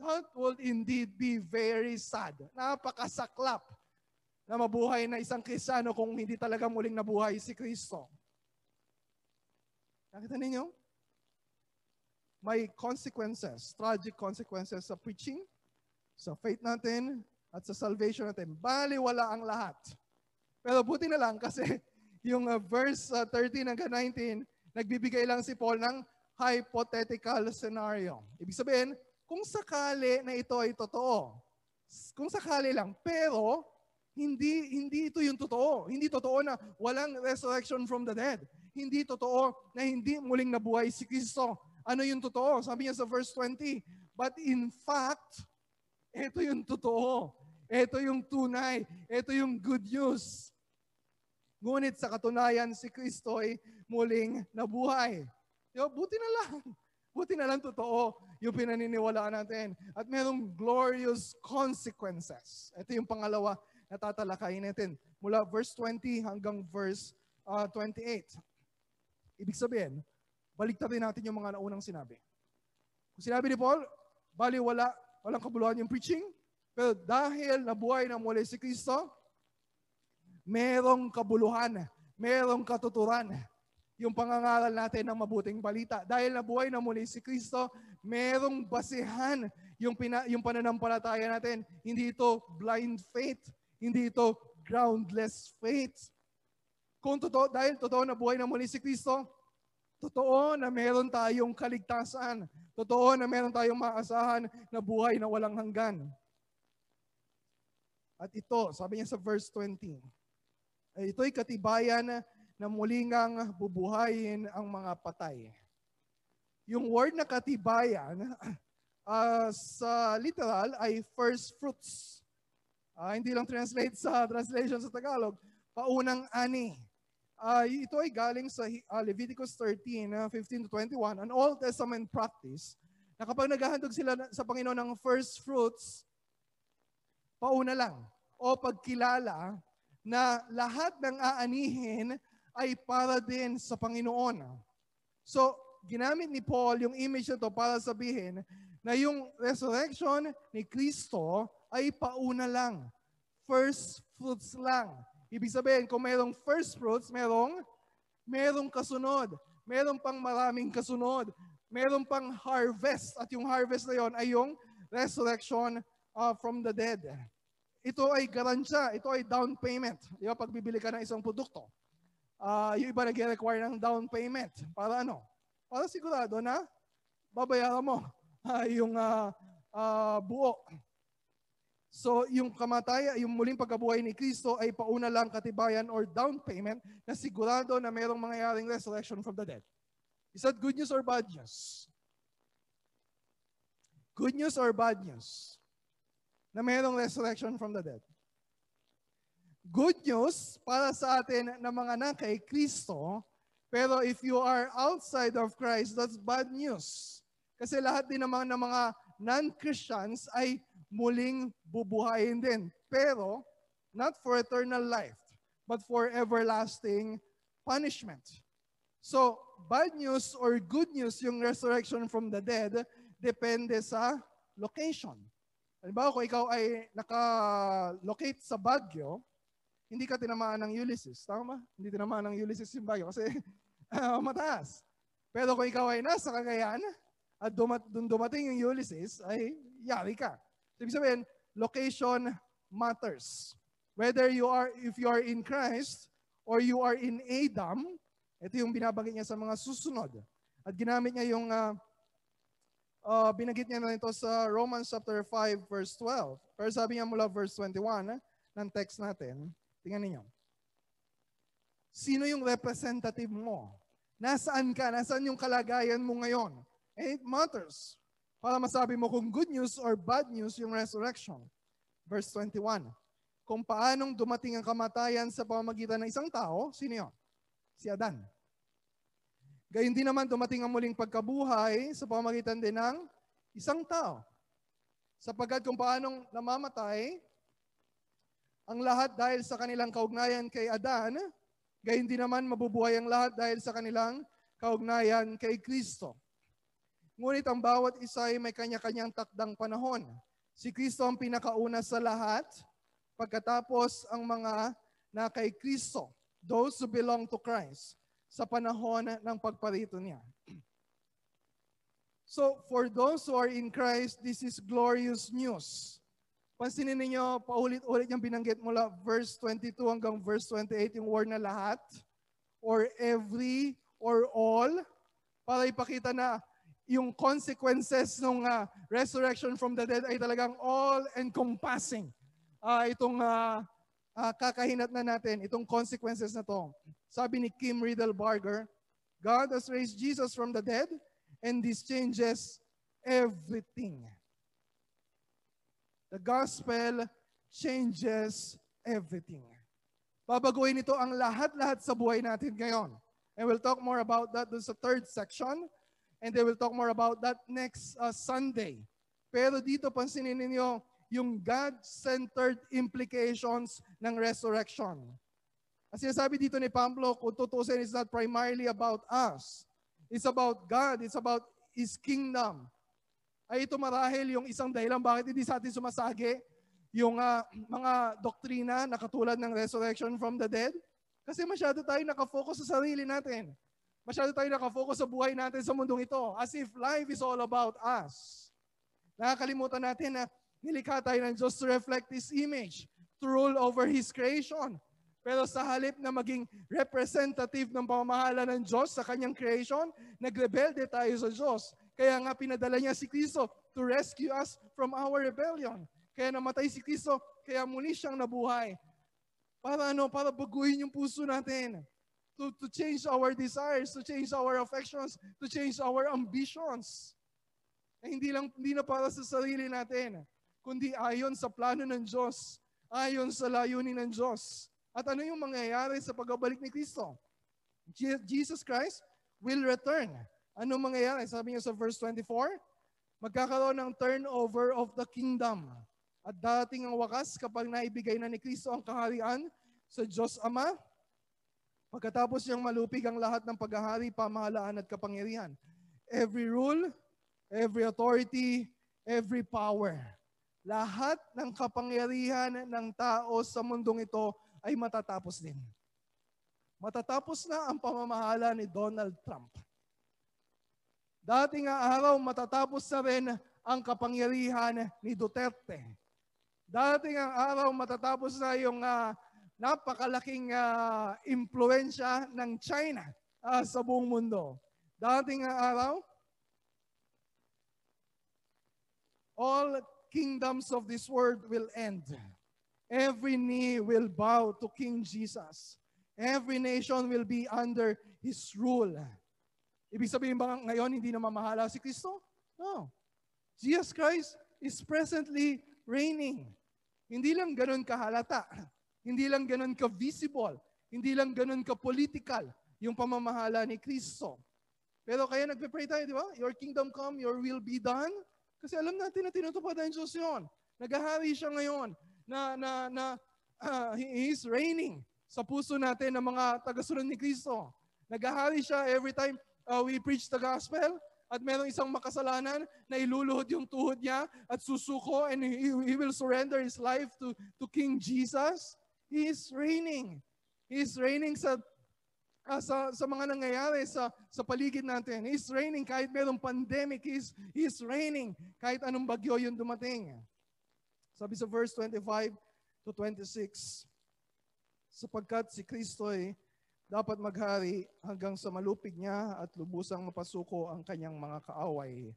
that will indeed be very sad. Napakasaklap na mabuhay na isang Kristiyano kung hindi talaga muling nabuhay si Kristo. Nakita ninyo? May consequences, tragic consequences sa preaching, sa faith natin, at sa salvation natin. Bali, wala ang lahat. Pero buti na lang kasi yung uh, verse uh, 13 hanggang 19, nagbibigay lang si Paul ng hypothetical scenario. Ibig sabihin, kung sakali na ito ay totoo. Kung sakali lang. Pero, hindi, hindi ito yung totoo. Hindi totoo na walang resurrection from the dead. Hindi totoo na hindi muling nabuhay si Kristo. Ano yung totoo? Sabi niya sa verse 20, But in fact, ito yung totoo. Ito yung tunay. Ito yung good news. Ngunit sa katunayan, si Kristo ay muling nabuhay. Yo, buti na lang. Buti na lang totoo yung pinaniniwalaan natin. At merong glorious consequences. Ito yung pangalawa na tatalakayin natin. Mula verse 20 hanggang verse uh, 28. Ibig sabihin, baliktarin natin yung mga naunang sinabi. Kung sinabi ni Paul, bali wala, walang kabuluhan yung preaching, pero dahil nabuhay na muli si Kristo, merong kabuluhan, merong katuturan, yung pangangaral natin ng mabuting balita. Dahil nabuhay na muli si Kristo, merong basihan yung, pina, yung pananampalataya natin. Hindi ito blind faith. Hindi ito groundless faith. Kung totoo, dahil totoo na buhay na muli si Kristo, totoo na meron tayong kaligtasan. Totoo na meron tayong maasahan na buhay na walang hanggan. At ito, sabi niya sa verse 20, ito'y katibayan na muling ang bubuhayin ang mga patay. Yung word na katibayan, uh, sa literal ay first fruits. Uh, hindi lang translate sa translation sa Tagalog, paunang ani. Uh, ito ay galing sa uh, Leviticus 13, uh, 15 to 21, an Old Testament practice na kapag naghahandog sila sa Panginoon ng first fruits, pauna lang o pagkilala na lahat ng aanihin ay para din sa Panginoon. So, ginamit ni Paul yung image na to para sabihin na yung resurrection ni Kristo ay pauna lang. First fruits lang. Ibig sabihin, kung mayroong first fruits, merong, merong kasunod. Meron pang maraming kasunod. Meron pang harvest. At yung harvest na yon ay yung resurrection uh, from the dead. Ito ay garansya. Ito ay down payment. Di ba, pag bibili ka ng isang produkto, uh, yung iba nag-require ng down payment. Para ano? Para sigurado na babayaran mo uh, yung uh, uh, buo. So yung kamatayan, yung muling pagkabuhay ni Kristo ay pauna lang katibayan or down payment na sigurado na mayroong mangyayaring resurrection from the dead. Is that good news or bad news? Good news or bad news? Na mayroong resurrection from the dead. Good news para sa atin na mga anak kay Kristo, pero if you are outside of Christ, that's bad news. Kasi lahat din naman ng mga non-Christians ay muling bubuhayin din. Pero, not for eternal life, but for everlasting punishment. So, bad news or good news yung resurrection from the dead depende sa location. Halimbawa, kung ikaw ay naka-locate sa Baguio, hindi ka tinamaan ng Ulysses. Tama ba? Hindi tinamaan ng Ulysses yung Baguio kasi uh, mataas. Pero kung ikaw ay nasa Cagayan at dumat, dun dumating yung Ulysses, ay yari ka. Ibig sabihin, location matters. Whether you are, if you are in Christ or you are in Adam, ito yung binabanggit niya sa mga susunod. At ginamit niya yung, uh, uh, binagit niya na ito sa Romans chapter 5 verse 12. Pero sabi niya mula verse 21 eh, ng text natin, tingnan niyo. Sino yung representative mo? Nasaan ka? Nasaan yung kalagayan mo ngayon? It matters para masabi mo kung good news or bad news yung resurrection. Verse 21. Kung paanong dumating ang kamatayan sa pamamagitan ng isang tao, sino yun? Si Adan. Gayun din naman dumating ang muling pagkabuhay sa pamamagitan din ng isang tao. Sapagkat kung paanong namamatay ang lahat dahil sa kanilang kaugnayan kay Adan, gayon din naman mabubuhay ang lahat dahil sa kanilang kaugnayan kay Kristo. Ngunit ang bawat isa ay may kanya-kanyang takdang panahon. Si Kristo ang pinakauna sa lahat, pagkatapos ang mga na kay Kristo, those who belong to Christ, sa panahon ng pagparito niya. So, for those who are in Christ, this is glorious news. Pansinin ninyo, paulit-ulit yung binanggit mula verse 22 hanggang verse 28, yung word na lahat, or every, or all, para ipakita na yung consequences ng uh, resurrection from the dead ay talagang all-encompassing. Uh, itong uh, uh, kakahinat na natin, itong consequences na to. Sabi ni Kim Riddle Barger, God has raised Jesus from the dead and this changes everything. The gospel changes everything. Babaguhin ito ang lahat-lahat sa buhay natin ngayon. And we'll talk more about that dun sa third section and they will talk more about that next uh, Sunday. Pero dito pansinin ninyo yung God-centered implications ng resurrection. As sinasabi dito ni Pablo, kung tutusin, it's not primarily about us. It's about God. It's about His kingdom. Ay ito marahil yung isang dahilan bakit hindi sa atin sumasagi yung uh, mga doktrina na katulad ng resurrection from the dead. Kasi masyado tayo nakafocus sa sarili natin. Masyado tayo nakafocus sa buhay natin sa mundong ito as if life is all about us. Nakakalimutan natin na nilikha tayo ng Diyos to reflect His image, to rule over His creation. Pero sa halip na maging representative ng pamamahala ng Diyos sa kanyang creation, nagrebelde tayo sa Diyos. Kaya nga pinadala niya si Kristo to rescue us from our rebellion. Kaya namatay si Kristo, kaya muli siyang nabuhay. Para ano? Para baguhin yung puso natin to, to change our desires, to change our affections, to change our ambitions. na hindi lang hindi na para sa sarili natin, kundi ayon sa plano ng Diyos, ayon sa layunin ng Diyos. At ano yung mangyayari sa pagbabalik ni Kristo? Jesus Christ will return. Ano mangyayari? Sabi niya sa verse 24, magkakaroon ng turnover of the kingdom. At dating ang wakas kapag naibigay na ni Kristo ang kaharian sa Diyos Ama, pagkatapos niyang malupig ang lahat ng paghahari, pamahalaan at kapangyarihan. Every rule, every authority, every power. Lahat ng kapangyarihan ng tao sa mundong ito ay matatapos din. Matatapos na ang pamamahala ni Donald Trump. Dating araw, matatapos na rin ang kapangyarihan ni Duterte. Dating ang araw, matatapos na yung uh, napakalaking uh, impluensya ng China uh, sa buong mundo. Dating ang araw, all kingdoms of this world will end. Every knee will bow to King Jesus. Every nation will be under His rule. Ibig sabihin ba ngayon hindi na mamahala si Kristo? No. Jesus Christ is presently reigning. Hindi lang ganun kahalata. Hindi lang ganun ka-visible. Hindi lang ganun ka-political yung pamamahala ni Kristo. Pero kaya nagpe-pray tayo, di ba? Your kingdom come, your will be done. Kasi alam natin na tinutupad ng Diyos yun. Nagahari siya ngayon na, na, na uh, He is reigning sa puso natin ng mga tagasunod ni Kristo. Nagahari siya every time uh, we preach the gospel at merong isang makasalanan na iluluhod yung tuhod niya at susuko and he, he will surrender his life to, to King Jesus. He is reigning. He is reigning sa uh, sa, sa mga nangyayari sa, sa paligid natin. He's raining kahit merong pandemic. He's, he's raining kahit anong bagyo yung dumating. Sabi sa verse 25 to 26, sapagkat si Kristo ay dapat maghari hanggang sa malupig niya at lubusang mapasuko ang kanyang mga kaaway.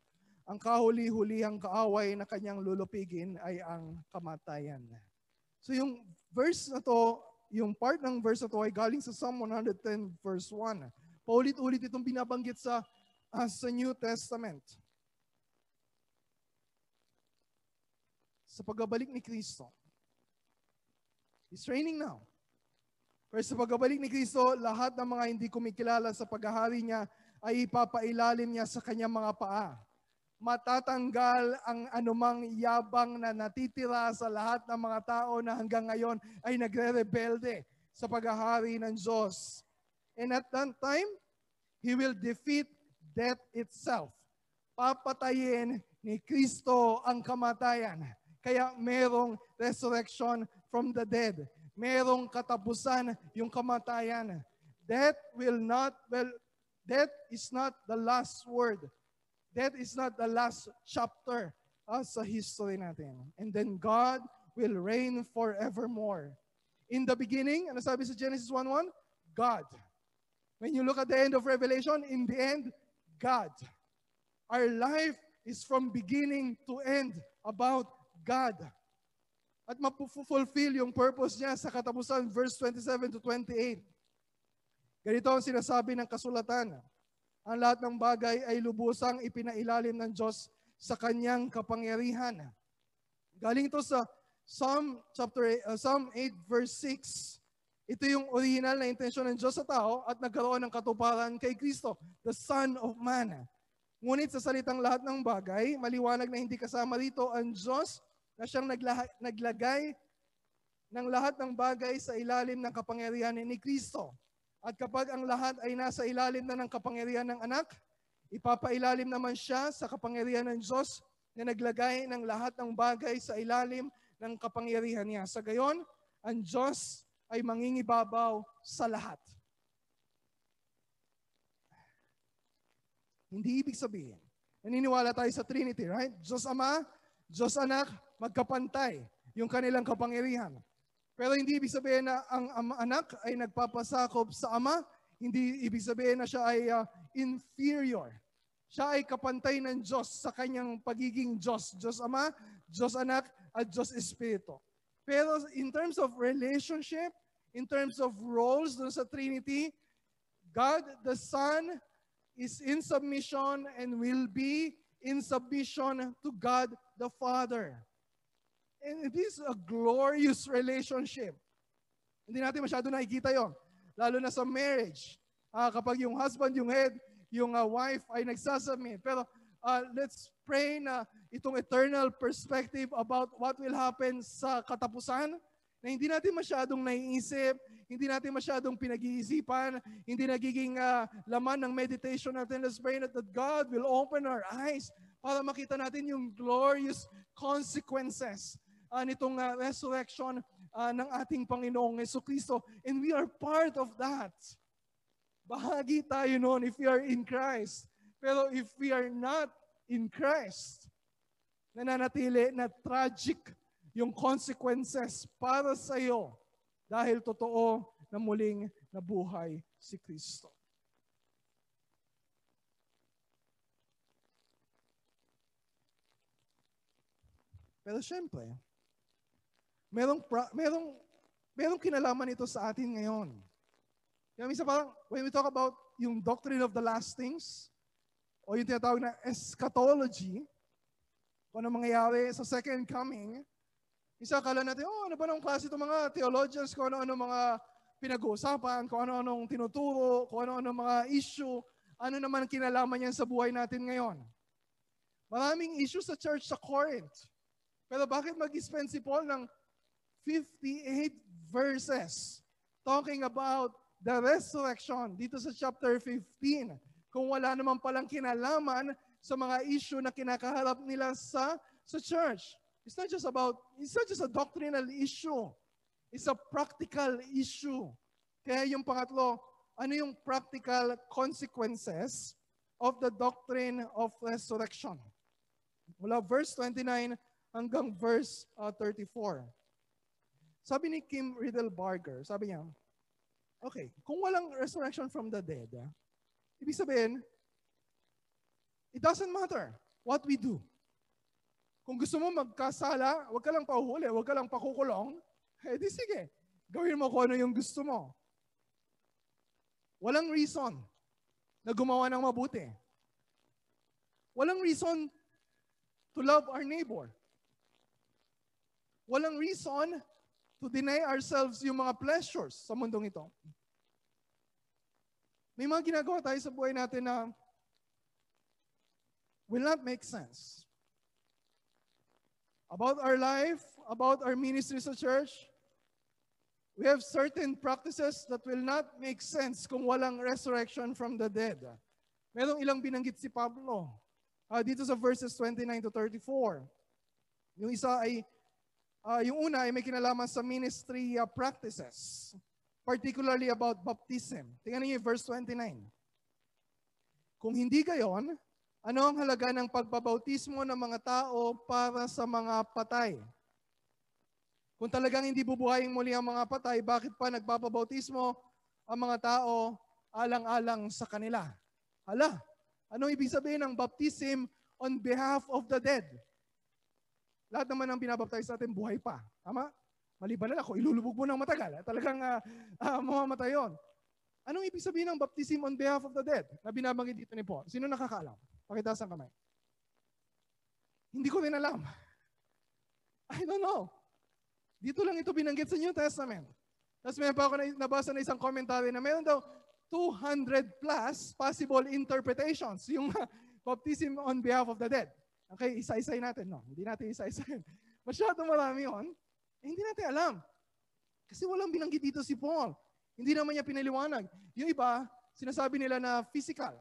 Ang kahuli-hulihang kaaway na kanyang lulupigin ay ang kamatayan. So yung verse na to yung part ng verse na to ay galing sa Psalm 110 verse 1. Paulit-ulit itong binabanggit sa, uh, sa New Testament. Sa pagbabalik ni Kristo. He's reigning now. Pero sa pagbabalik ni Kristo, lahat ng mga hindi kumikilala sa paghahari niya ay ipapailalim niya sa kanyang mga paa matatanggal ang anumang yabang na natitira sa lahat ng mga tao na hanggang ngayon ay nagre-rebelde sa paghahari ng Diyos. And at that time, He will defeat death itself. Papatayin ni Kristo ang kamatayan. Kaya merong resurrection from the dead. Merong katapusan yung kamatayan. Death will not, well, death is not the last word That is not the last chapter uh, sa history natin. And then God will reign forevermore. In the beginning, ano sabi sa Genesis 1.1? God. When you look at the end of Revelation, in the end, God. Our life is from beginning to end about God. At mapufulfill yung purpose niya sa katapusan, verse 27 to 28. Ganito ang sinasabi ng kasulatan ang lahat ng bagay ay lubusang ipinailalim ng Diyos sa kanyang kapangyarihan. Galing ito sa Psalm chapter uh, Psalm 8 verse 6. Ito yung original na intensyon ng Diyos sa tao at nagkaroon ng katuparan kay Kristo, the Son of Man. Ngunit sa salitang lahat ng bagay, maliwanag na hindi kasama rito ang Diyos na siyang nagla- naglagay ng lahat ng bagay sa ilalim ng kapangyarihan ni Kristo. At kapag ang lahat ay nasa ilalim na ng kapangyarihan ng anak, ipapailalim naman siya sa kapangyarihan ng Diyos na naglagay ng lahat ng bagay sa ilalim ng kapangyarihan niya. Sa gayon, ang Diyos ay mangingibabaw sa lahat. Hindi ibig sabihin, naniniwala tayo sa Trinity, right? Diyos Ama, Diyos Anak, magkapantay yung kanilang kapangyarihan. Pero hindi ibig sabihin na ang, ang anak ay nagpapasakop sa ama. Hindi ibig sabihin na siya ay uh, inferior. Siya ay kapantay ng Diyos sa kanyang pagiging Diyos. Diyos Ama, Diyos Anak, at Diyos Espiritu. Pero in terms of relationship, in terms of roles dun sa Trinity, God the Son is in submission and will be in submission to God the Father. And it is a glorious relationship. Hindi natin masyado nakikita yon, lalo na sa marriage. Uh, kapag yung husband, yung head, yung uh, wife ay nagsasubmit. Pero uh, let's pray na itong eternal perspective about what will happen sa katapusan na hindi natin masyadong naiisip, hindi natin masyadong pinag-iisipan, hindi nagiging uh, laman ng meditation natin. Let's pray that, God will open our eyes para makita natin yung glorious consequences uh, nitong uh, resurrection uh, ng ating Panginoong Yeso Kristo. And we are part of that. Bahagi tayo noon if we are in Christ. Pero if we are not in Christ, nananatili na tragic yung consequences para sa iyo dahil totoo na muling nabuhay si Kristo. Pero syempre, merong, pra, merong, merong kinalaman ito sa atin ngayon. Kaya minsan parang, when we talk about yung doctrine of the last things, o yung tinatawag na eschatology, kung ano mangyayari sa second coming, isa akala natin, oh, ano ba nang klase itong mga theologians, kung ano-ano mga pinag-uusapan, kung ano-anong tinuturo, kung ano-ano mga issue, ano naman kinalaman niyan sa buhay natin ngayon. Maraming issue sa church sa Corinth. Pero bakit mag-spend si Paul ng 58 verses talking about the resurrection dito sa chapter 15 kung wala naman palang kinalaman sa mga issue na kinakaharap nila sa sa church. It's not just about, it's not just a doctrinal issue. It's a practical issue. Kaya yung pangatlo, ano yung practical consequences of the doctrine of resurrection? Mula verse 29 hanggang verse uh, 34. Sabi ni Kim Riddlebarger, sabi niya, okay, kung walang resurrection from the dead, uh, ibig sabihin, it doesn't matter what we do. Kung gusto mo magkasala, huwag ka lang pahuhuli, huwag ka lang pakukulong, eh di sige, gawin mo kung ano yung gusto mo. Walang reason na gumawa ng mabuti. Walang reason to love our neighbor. Walang reason to deny ourselves yung mga pleasures sa mundong ito. May mga ginagawa tayo sa buhay natin na will not make sense about our life, about our ministry sa church, we have certain practices that will not make sense kung walang resurrection from the dead. Merong ilang binanggit si Pablo uh, dito sa verses 29 to 34. Yung isa ay, uh, yung una ay may kinalaman sa ministry uh, practices, particularly about baptism. Tingnan niyo yung verse 29. Kung hindi gayon, ano ang halaga ng pagbabautismo ng mga tao para sa mga patay? Kung talagang hindi bubuhayin muli ang mga patay, bakit pa nagpapabautismo ang mga tao alang-alang sa kanila? Hala, anong ibig sabihin ng baptism on behalf of the dead? Lahat naman ng binabaptize natin buhay pa. Tama? Maliban na lang kung ilulubog mo ng matagal. Talagang uh, uh, mamamatay yun. Anong ibig sabihin ng baptism on behalf of the dead na binabanggit dito ni Paul? Sino nakakaalam? Pakitaas ang kamay. Hindi ko rin alam. I don't know. Dito lang ito binanggit sa New Testament. Tapos meron pa ako na, nabasa na isang commentary na meron daw 200 plus possible interpretations yung baptism on behalf of the dead. Okay, isa-isay natin. No, hindi natin isa-isayin. Masyadong marami yun. Eh, hindi natin alam. Kasi walang binanggit dito si Paul. Hindi naman niya pinaliwanag. Yung iba, sinasabi nila na physical.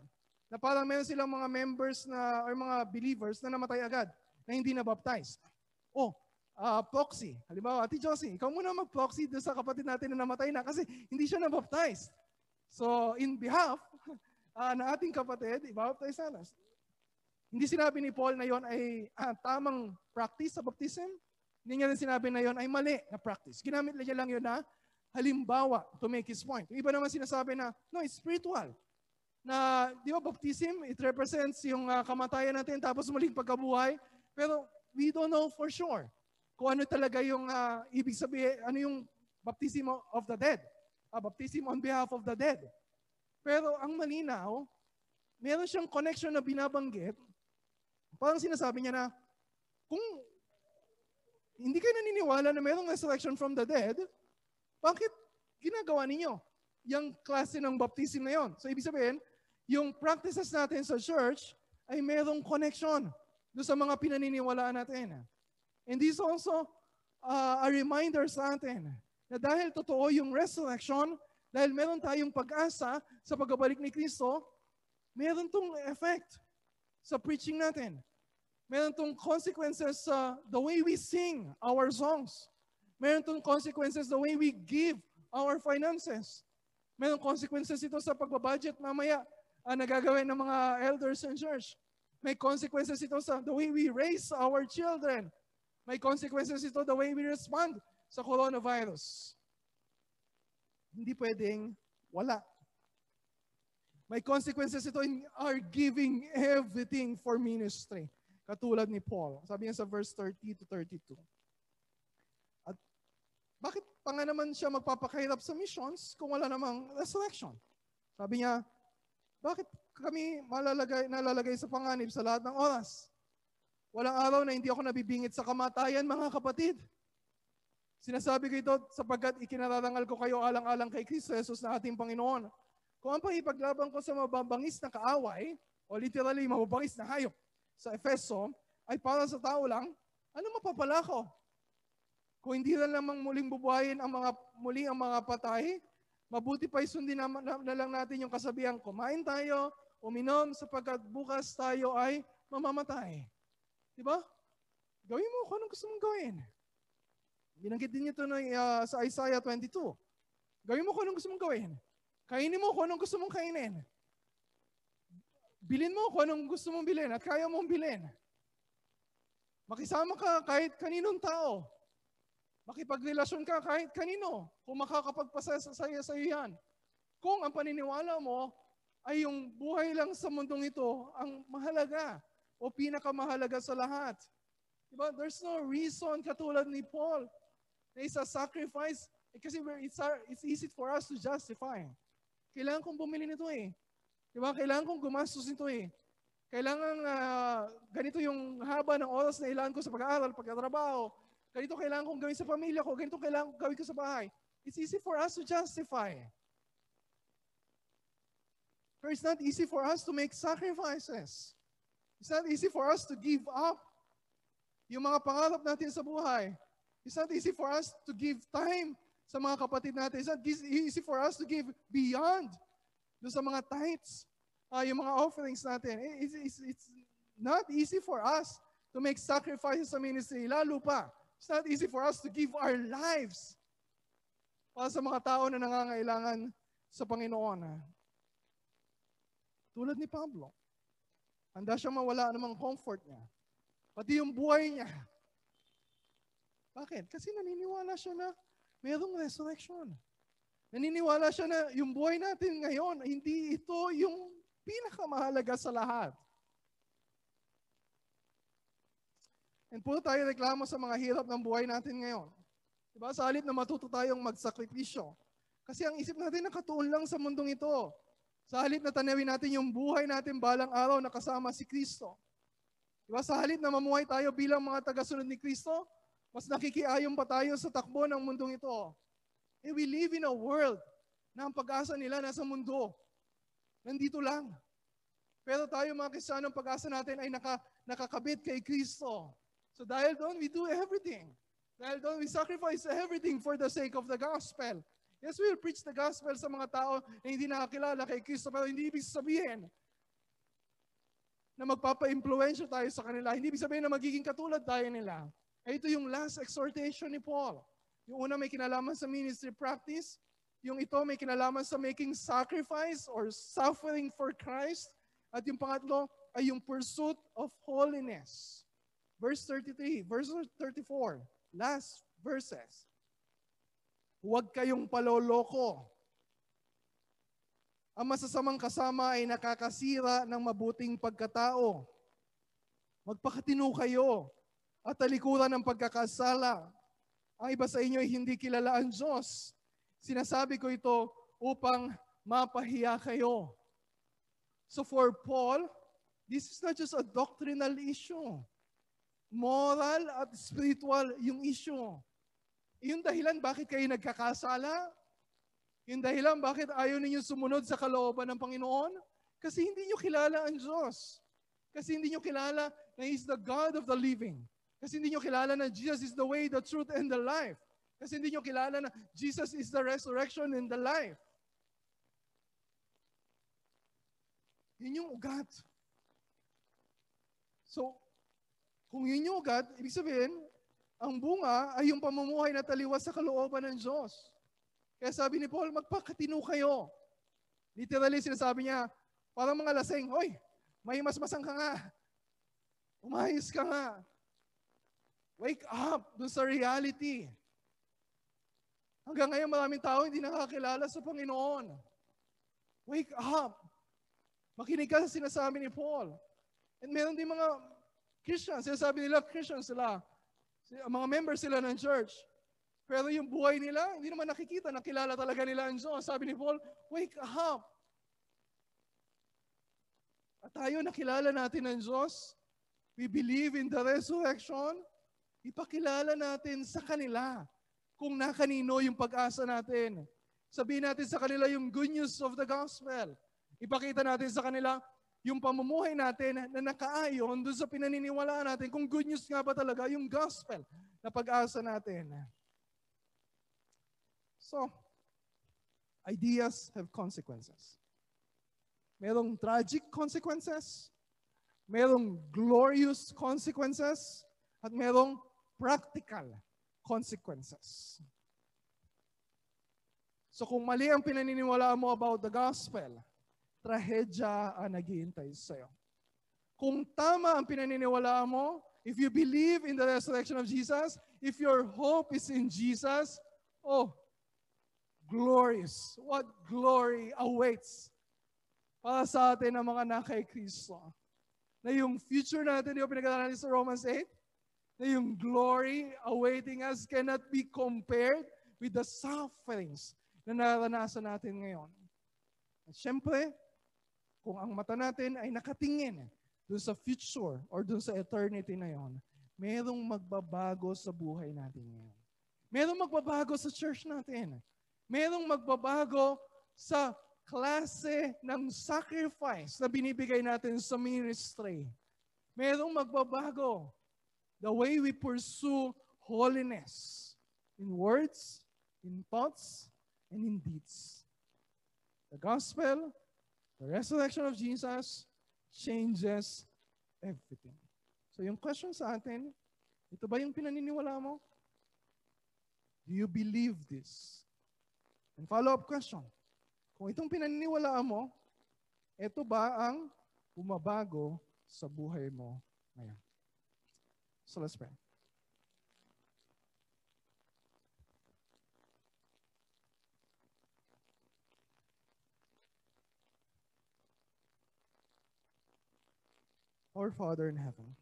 Na parang meron silang mga members na, or mga believers na namatay agad, na hindi na baptized. Oh, uh, proxy. Halimbawa, Ate Josie, ikaw muna mag-proxy doon sa kapatid natin na namatay na kasi hindi siya na-baptized. So, in behalf uh, ng ating kapatid, i-baptize sana. Hindi sinabi ni Paul na yon ay uh, tamang practice sa baptism. Hindi niya sinabi na yon ay mali na practice. Ginamit niya lang yun na halimbawa to make his point. Iba naman sinasabi na, no, it's spiritual. Na, di ba, baptism, it represents yung uh, kamatayan natin tapos muling pagkabuhay. Pero we don't know for sure kung ano talaga yung uh, ibig sabihin, ano yung baptism of the dead. Uh, baptism on behalf of the dead. Pero ang malinaw, meron siyang connection na binabanggit Parang sinasabi niya na, kung hindi kayo naniniwala na mayroong resurrection from the dead, bakit ginagawa ninyo yung klase ng baptism na yon? So ibig sabihin, yung practices natin sa church ay mayroong connection doon sa mga pinaniniwalaan natin. And this also uh, a reminder sa atin na dahil totoo yung resurrection, dahil meron tayong pag-asa sa pagbabalik ni Kristo, meron tong effect sa preaching natin. Meron tong consequences sa the way we sing our songs. Meron tong consequences the way we give our finances. Meron consequences ito sa pagbabudget mamaya uh, nagagawin ng mga elders in church. May consequences ito sa the way we raise our children. May consequences ito the way we respond sa coronavirus. Hindi pwedeng wala. May consequences ito in our giving everything for ministry. Katulad ni Paul. Sabi niya sa verse 30 to 32. At bakit pa nga naman siya magpapakahirap sa missions kung wala namang resurrection? Sabi niya, bakit kami malalagay, nalalagay sa panganib sa lahat ng oras? Walang araw na hindi ako nabibingit sa kamatayan, mga kapatid. Sinasabi ko ito sapagkat ikinararangal ko kayo alang-alang kay Kristo Jesus na ating Panginoon. Kung ang pangipaglaban ko sa mababangis na kaaway, o literally mababangis na hayop sa Efeso, ay para sa tao lang, ano mapapala ko? Kung hindi na lamang muling bubuhayin ang mga, muli ang mga patay, Mabuti pa isundin na, na, na lang natin yung kasabihan, kumain tayo, uminom, sapagkat bukas tayo ay mamamatay. Di ba? Gawin mo kung anong gusto mong gawin. Binanggit din ito na, uh, sa Isaiah 22. Gawin mo kung anong gusto mong gawin. Kainin mo kung anong gusto mong kainin. Bilin mo kung anong gusto mong bilhin at kaya mong bilhin. Makisama ka kahit kaninong tao. Makipagrelasyon ka kahit kanino kung makakapagpasaya sa iyo yan. Kung ang paniniwala mo ay yung buhay lang sa mundong ito ang mahalaga o pinakamahalaga sa lahat. Diba? There's no reason katulad ni Paul na isa sacrifice eh, kasi it's, it's easy for us to justify. Kailangan kong bumili nito eh. Diba? Kailangan kong gumastos nito eh. Kailangan uh, ganito yung haba ng oras na ilan ko sa pag-aaral, pagkatrabaho, Ganito kailangan kong gawin sa pamilya ko. Ganito kailangan kong gawin ko sa bahay. It's easy for us to justify. But it's not easy for us to make sacrifices. It's not easy for us to give up yung mga pangarap natin sa buhay. It's not easy for us to give time sa mga kapatid natin. It's not easy for us to give beyond do sa mga tithes, uh, yung mga offerings natin. It's, it's, it's not easy for us to make sacrifices sa ministry, lalo pa It's not easy for us to give our lives para sa mga tao na nangangailangan sa Panginoon. Tulad ni Pablo, handa siyang mawala namang comfort niya. Pati yung buhay niya. Bakit? Kasi naniniwala siya na mayroong resurrection. Naniniwala siya na yung buhay natin ngayon, hindi ito yung pinakamahalaga sa lahat. And puro tayo reklamo sa mga hirap ng buhay natin ngayon. Diba? Sa halip na matuto tayong magsakripisyo. Kasi ang isip natin nakatuon lang sa mundong ito. Sa halip na tanawin natin yung buhay natin balang araw na kasama si Kristo. Diba? Sa halip na mamuhay tayo bilang mga tagasunod ni Kristo, mas nakikiayon pa tayo sa takbo ng mundong ito. And we live in a world na ang pag-asa nila nasa mundo. Nandito lang. Pero tayo mga kristyano, ang pag-asa natin ay naka, nakakabit kay Kristo. So dahil doon, we do everything. Dahil doon, we sacrifice everything for the sake of the gospel. Yes, we'll preach the gospel sa mga tao na hindi nakakilala kay Kristo, pero hindi ibig sabihin na magpapa-impluensya tayo sa kanila. Hindi ibig sabihin na magiging katulad tayo nila. Ay, ito yung last exhortation ni Paul. Yung una may kinalaman sa ministry practice. Yung ito may kinalaman sa making sacrifice or suffering for Christ. At yung pangatlo ay yung pursuit of holiness. Verse 33, verse 34, last verses. Huwag kayong paloloko. Ang masasamang kasama ay nakakasira ng mabuting pagkatao. Magpakatino kayo at talikuran ng pagkakasala. Ang iba sa inyo ay hindi kilala ang Diyos. Sinasabi ko ito upang mapahiya kayo. So for Paul, this is not just a doctrinal issue. Moral at spiritual yung issue. Yung dahilan bakit kayo nagkakasala, yung dahilan bakit ayaw ninyo sumunod sa kalooban ng Panginoon, kasi hindi nyo kilala ang Diyos. Kasi hindi nyo kilala na He's the God of the living. Kasi hindi nyo kilala na Jesus is the way, the truth, and the life. Kasi hindi nyo kilala na Jesus is the resurrection and the life. Yun yung ugat. So, kung yun yung ugat, ibig sabihin, ang bunga ay yung pamumuhay na taliwas sa kalooban ng Diyos. Kaya sabi ni Paul, magpakatino kayo. Literally, sinasabi niya, parang mga lasing, Hoy, may masmasang ka nga. Umayos ka nga. Wake up dun sa reality. Hanggang ngayon, maraming tao hindi nakakilala sa Panginoon. Wake up. Makinig ka sa sinasabi ni Paul. And meron din mga Christians, sinasabi nila Christians sila. Mga members sila ng church. Pero yung buhay nila, hindi naman nakikita, nakilala talaga nila ang Diyos. Sabi ni Paul, wake up. At tayo nakilala natin ang Diyos. We believe in the resurrection. Ipakilala natin sa kanila kung na kanino yung pag-asa natin. Sabihin natin sa kanila yung good news of the gospel. Ipakita natin sa kanila yung pamumuhay natin na nakaayon doon sa pinaniniwalaan natin kung good news nga ba talaga yung gospel na pag-asa natin. So, ideas have consequences. Merong tragic consequences, merong glorious consequences, at merong practical consequences. So kung mali ang pinaniniwalaan mo about the gospel, trahedya ang naghihintay sa'yo. Kung tama ang pinaniniwalaan mo, if you believe in the resurrection of Jesus, if your hope is in Jesus, oh, glorious. What glory awaits para sa atin ng mga nakay Kristo. Na yung future natin, yung pinag-aralan sa Romans 8, na yung glory awaiting us cannot be compared with the sufferings na naranasan natin ngayon. At syempre, kung ang mata natin ay nakatingin dun sa future or dun sa eternity na yon, merong magbabago sa buhay natin ngayon. Merong magbabago sa church natin. Merong magbabago sa klase ng sacrifice na binibigay natin sa ministry. Merong magbabago the way we pursue holiness in words, in thoughts, and in deeds. The gospel, the resurrection of Jesus changes everything. So yung question sa atin, ito ba yung pinaniniwala mo? Do you believe this? And follow-up question, kung itong pinaniniwalaan mo, ito ba ang bumabago sa buhay mo ngayon? So let's pray. Our Father in heaven,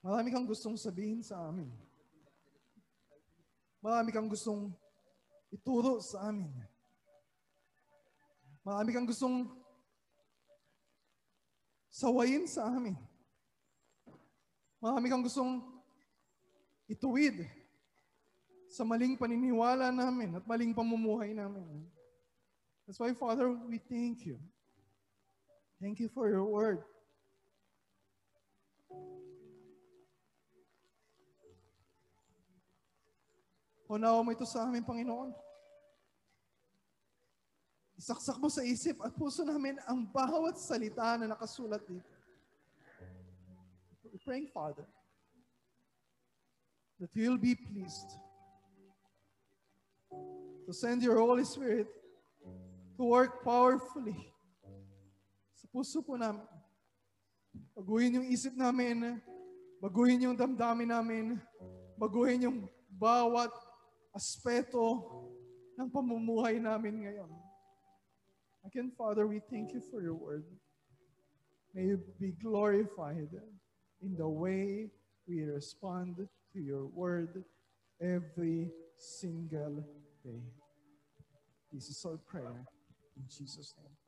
Marami kang gustong sabihin sa amin. Marami kang gustong ituro sa amin. Marami kang gustong sawayin sa amin. Marami kang gustong ituwid sa maling paniniwala namin at maling pamumuhay namin. That's why, Father, we thank you. Thank you for your word. Unawa mo ito sa amin, Panginoon. Isaksak mo sa isip at puso namin ang bawat salita na nakasulat dito. We're praying, Father, that you'll be pleased to send your Holy Spirit to work powerfully sa puso po namin. Baguhin yung isip namin, baguhin yung damdamin namin, baguhin yung bawat aspeto ng pamumuhay namin ngayon. Again, Father, we thank you for your word. May you be glorified in the way we respond to your word every single day. This is our prayer in Jesus' name.